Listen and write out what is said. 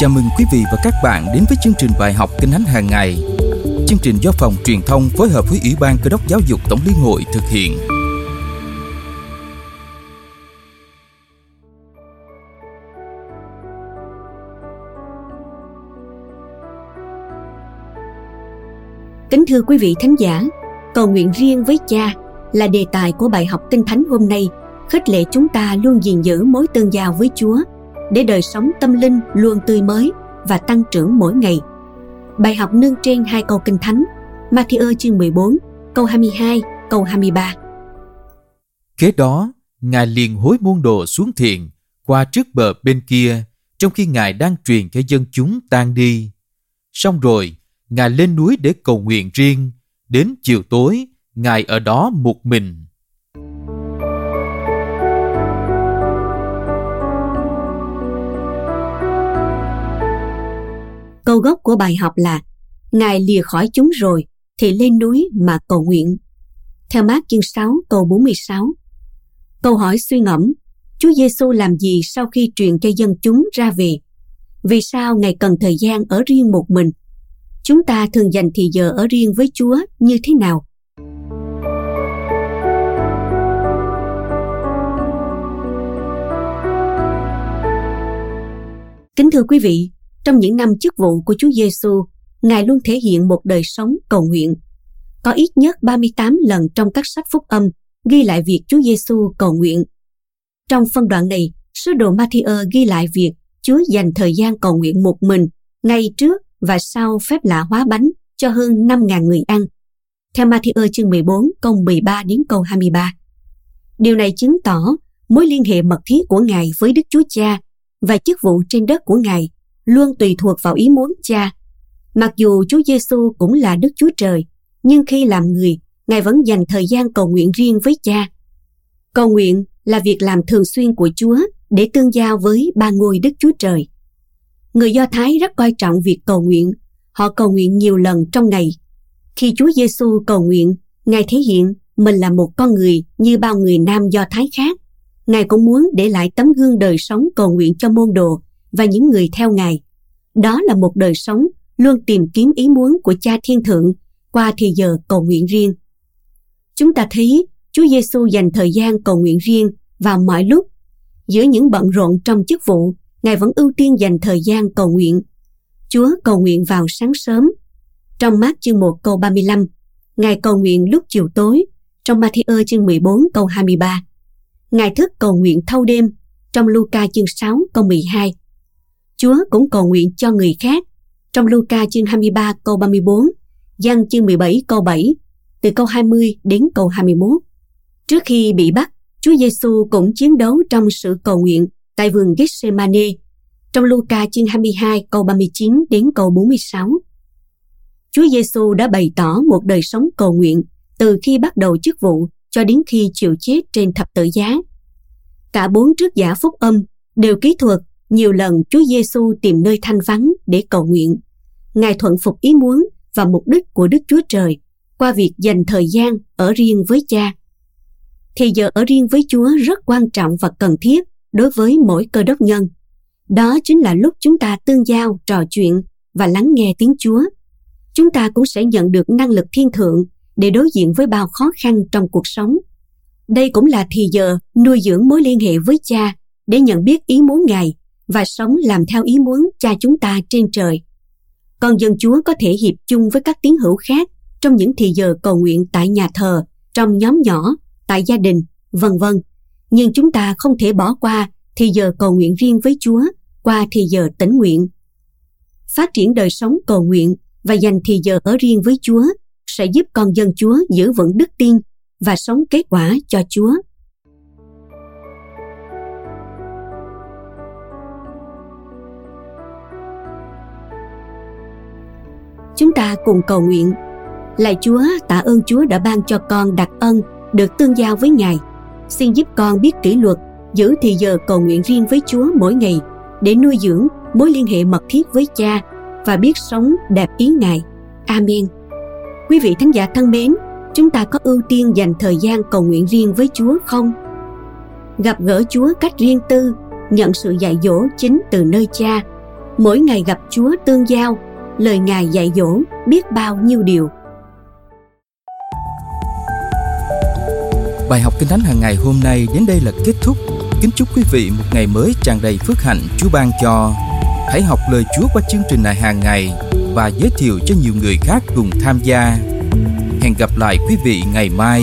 Chào mừng quý vị và các bạn đến với chương trình bài học Kinh Thánh hàng ngày. Chương trình do phòng truyền thông phối hợp với Ủy ban Cơ đốc Giáo dục Tổng liên hội thực hiện. Kính thưa quý vị thánh giả, cầu nguyện riêng với cha là đề tài của bài học Kinh Thánh hôm nay, khích lệ chúng ta luôn gìn giữ mối tương giao với Chúa để đời sống tâm linh luôn tươi mới và tăng trưởng mỗi ngày. Bài học nương trên hai câu Kinh Thánh, Matthew chương 14, câu 22, câu 23. Kế đó, Ngài liền hối môn đồ xuống thiền qua trước bờ bên kia trong khi Ngài đang truyền cho dân chúng tan đi. Xong rồi, Ngài lên núi để cầu nguyện riêng. Đến chiều tối, Ngài ở đó một mình. Câu gốc của bài học là Ngài lìa khỏi chúng rồi thì lên núi mà cầu nguyện. Theo mát chương 6 câu 46. Câu hỏi suy ngẫm, Chúa Giêsu làm gì sau khi truyền cho dân chúng ra về? Vì sao Ngài cần thời gian ở riêng một mình? Chúng ta thường dành thì giờ ở riêng với Chúa như thế nào? Kính thưa quý vị, trong những năm chức vụ của Chúa Giêsu, Ngài luôn thể hiện một đời sống cầu nguyện. Có ít nhất 38 lần trong các sách phúc âm ghi lại việc Chúa Giêsu cầu nguyện. Trong phân đoạn này, sứ đồ Matthew ghi lại việc Chúa dành thời gian cầu nguyện một mình ngay trước và sau phép lạ hóa bánh cho hơn 5.000 người ăn. Theo Matthew chương 14 câu 13 đến câu 23. Điều này chứng tỏ mối liên hệ mật thiết của Ngài với Đức Chúa Cha và chức vụ trên đất của Ngài luôn tùy thuộc vào ý muốn cha. Mặc dù Chúa Giêsu cũng là Đức Chúa Trời, nhưng khi làm người, Ngài vẫn dành thời gian cầu nguyện riêng với cha. Cầu nguyện là việc làm thường xuyên của Chúa để tương giao với ba ngôi Đức Chúa Trời. Người Do Thái rất coi trọng việc cầu nguyện. Họ cầu nguyện nhiều lần trong ngày. Khi Chúa Giêsu cầu nguyện, Ngài thể hiện mình là một con người như bao người nam Do Thái khác. Ngài cũng muốn để lại tấm gương đời sống cầu nguyện cho môn đồ và những người theo Ngài. Đó là một đời sống luôn tìm kiếm ý muốn của Cha Thiên Thượng qua thì giờ cầu nguyện riêng. Chúng ta thấy Chúa Giêsu dành thời gian cầu nguyện riêng vào mọi lúc. Giữa những bận rộn trong chức vụ, Ngài vẫn ưu tiên dành thời gian cầu nguyện. Chúa cầu nguyện vào sáng sớm. Trong mát chương 1 câu 35, Ngài cầu nguyện lúc chiều tối. Trong Matthew chương 14 câu 23, Ngài thức cầu nguyện thâu đêm. Trong Luca chương 6 câu 12, Chúa cũng cầu nguyện cho người khác. Trong Luca chương 23 câu 34, Giăng chương 17 câu 7, từ câu 20 đến câu 21. Trước khi bị bắt, Chúa Giêsu cũng chiến đấu trong sự cầu nguyện tại vườn Gethsemane trong Luca chương 22 câu 39 đến câu 46. Chúa Giêsu đã bày tỏ một đời sống cầu nguyện từ khi bắt đầu chức vụ cho đến khi chịu chết trên thập tự giá. Cả bốn trước giả phúc âm đều kỹ thuật nhiều lần Chúa Giêsu tìm nơi thanh vắng để cầu nguyện. Ngài thuận phục ý muốn và mục đích của Đức Chúa Trời qua việc dành thời gian ở riêng với Cha. Thì giờ ở riêng với Chúa rất quan trọng và cần thiết đối với mỗi cơ đốc nhân. Đó chính là lúc chúng ta tương giao, trò chuyện và lắng nghe tiếng Chúa. Chúng ta cũng sẽ nhận được năng lực thiên thượng để đối diện với bao khó khăn trong cuộc sống. Đây cũng là thì giờ nuôi dưỡng mối liên hệ với cha để nhận biết ý muốn Ngài và sống làm theo ý muốn cha chúng ta trên trời. Con dân Chúa có thể hiệp chung với các tín hữu khác trong những thì giờ cầu nguyện tại nhà thờ, trong nhóm nhỏ, tại gia đình, vân vân. Nhưng chúng ta không thể bỏ qua thì giờ cầu nguyện riêng với Chúa qua thì giờ tĩnh nguyện. Phát triển đời sống cầu nguyện và dành thì giờ ở riêng với Chúa sẽ giúp con dân Chúa giữ vững đức tin và sống kết quả cho Chúa. Chúng ta cùng cầu nguyện. Lạy Chúa, tạ ơn Chúa đã ban cho con đặc ân được tương giao với Ngài. Xin giúp con biết kỷ luật, giữ thì giờ cầu nguyện riêng với Chúa mỗi ngày để nuôi dưỡng mối liên hệ mật thiết với Cha và biết sống đẹp ý Ngài. Amen. Quý vị thánh giả thân mến, chúng ta có ưu tiên dành thời gian cầu nguyện riêng với Chúa không? Gặp gỡ Chúa cách riêng tư, nhận sự dạy dỗ chính từ nơi Cha mỗi ngày gặp Chúa tương giao, lời Ngài dạy dỗ biết bao nhiêu điều. Bài học Kinh Thánh hàng ngày hôm nay đến đây là kết thúc. Kính chúc quý vị một ngày mới tràn đầy phước hạnh Chúa ban cho. Hãy học lời Chúa qua chương trình này hàng ngày và giới thiệu cho nhiều người khác cùng tham gia. Hẹn gặp lại quý vị ngày mai.